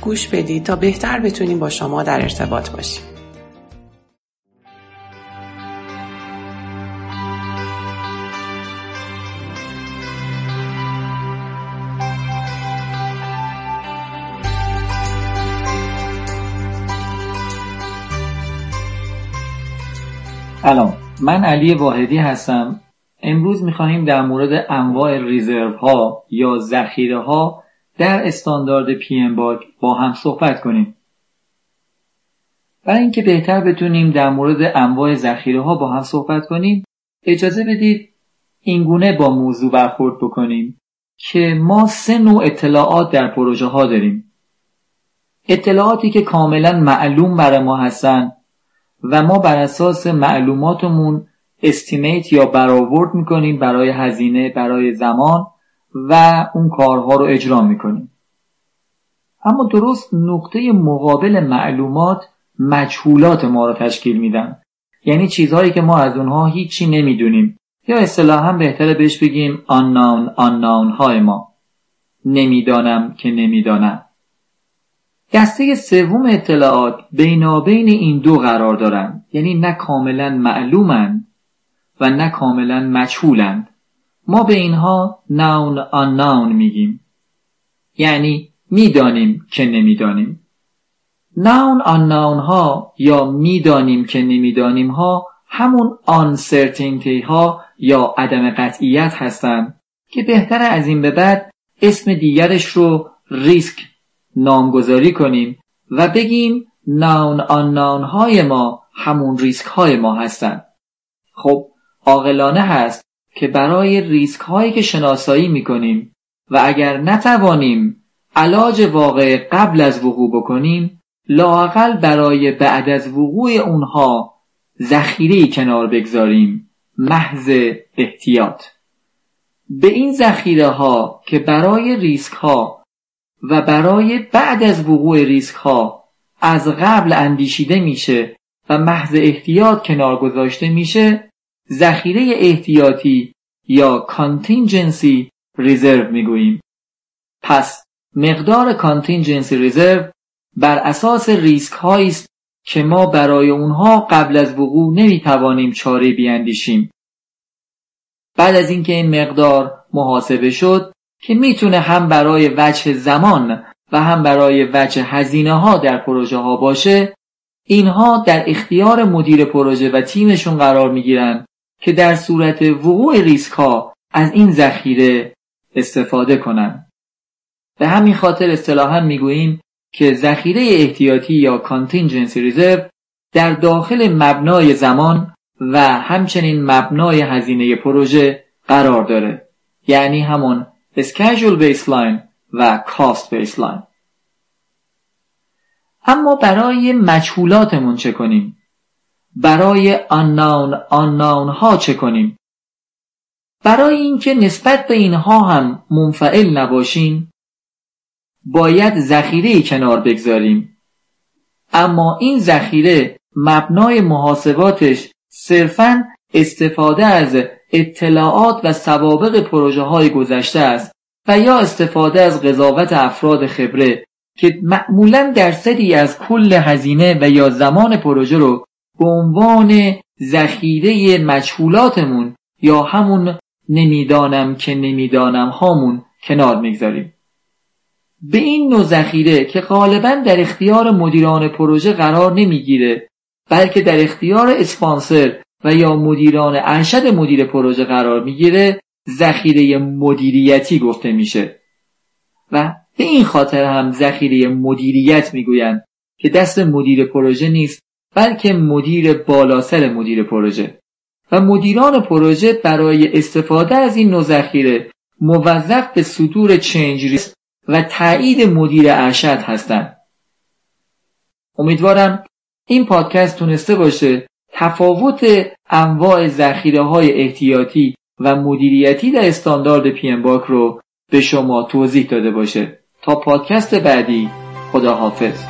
گوش بدید تا بهتر بتونیم با شما در ارتباط باشیم. سلام من علی واحدی هستم امروز می‌خواهیم در مورد انواع ریزرو ها یا ذخیره ها در استاندارد پی ام باگ با هم صحبت کنیم. برای اینکه بهتر بتونیم در مورد انواع ذخیره ها با هم صحبت کنیم اجازه بدید اینگونه با موضوع برخورد بکنیم که ما سه نوع اطلاعات در پروژه ها داریم. اطلاعاتی که کاملا معلوم برای ما هستند و ما بر اساس معلوماتمون استیمیت یا برآورد می‌کنیم برای هزینه برای زمان و اون کارها رو اجرا می‌کنیم. اما درست نقطه مقابل معلومات مجهولات ما رو تشکیل میدن. یعنی چیزهایی که ما از اونها هیچی نمی‌دونیم. یا اصطلاحا بهتره بهش بگیم unknown unknown های ما. نمی‌دانم که نمی‌دانم دسته سوم اطلاعات بینابین این دو قرار دارند یعنی نه کاملا معلومند و نه کاملا مجهولند ما به اینها ناون آن میگیم. یعنی می‌دانیم که نمی‌دانیم. ناون آن ها یا می‌دانیم که نمی‌دانیم ها همون آنسرتینتی ها یا عدم قطعیت هستند که بهتر از این به بعد اسم دیگرش رو ریسک نامگذاری کنیم و بگیم ناون آن ناون های ما همون ریسک های ما هستند. خب عاقلانه هست که برای ریسک هایی که شناسایی می کنیم و اگر نتوانیم علاج واقع قبل از وقوع بکنیم لاقل برای بعد از وقوع اونها ذخیره کنار بگذاریم. محض احتیاط. به این ذخیره ها که برای ریسک ها و برای بعد از وقوع ریسک ها از قبل اندیشیده میشه و محض احتیاط کنار گذاشته میشه ذخیره احتیاطی یا contingency reserve می‌گوییم. پس مقدار contingency reserve بر اساس ریسک هایی است که ما برای اونها قبل از وقوع نمی‌توانیم چاره بیاندیشیم. بعد از اینکه این مقدار محاسبه شد که می‌تونه هم برای وجه زمان و هم برای وجه هزینه ها در پروژه ها باشه اینها در اختیار مدیر پروژه و تیمشون قرار می‌گیرن. که در صورت وقوع ریسک ها از این ذخیره استفاده کنن به همین خاطر اصطلاحا می‌گوییم که ذخیره احتیاطی یا contingency reserve در داخل مبنای زمان و همچنین مبنای هزینه پروژه قرار داره. یعنی همون schedule baseline و cost baseline. اما برای مجهولاتمون چه کنیم؟ برای unknown unknown ها چه کنیم؟ برای اینکه نسبت به اینها هم منفعل نباشیم باید ذخیره کنار بگذاریم اما این ذخیره مبنای محاسباتش صرفا استفاده از اطلاعات و سوابق پروژه های گذشته است و یا استفاده از قضاوت افراد خبره که معمولا درصدی از کل هزینه و یا زمان پروژه رو به عنوان ذخیره مجهولاتمون یا همون نمی‌دانم که نمی‌دانم هامون کنار می‌گذاریم. به این نوع ذخیره که غالبا در اختیار مدیران پروژه قرار نمی‌گیره بلکه در اختیار اسپانسر و یا مدیران ارشد مدیر پروژه قرار می‌گیره ذخیره مدیریتی گفته میشه. و به این خاطر هم ذخیره مدیریت می‌گویند که دست مدیر پروژه نیست بلکه مدیر بالاسر مدیر پروژه. و مدیران پروژه برای استفاده از این نوع ذخیره موظف به صدور چنج و تایید مدیر ارشد هستند. امیدوارم این پادکست تونسته باشه تفاوت انواع ذخیره های احتیاطی و مدیریتی در استاندارد پی ام باک رو به شما توضیح داده باشه. تا پادکست بعدی خداحافظ.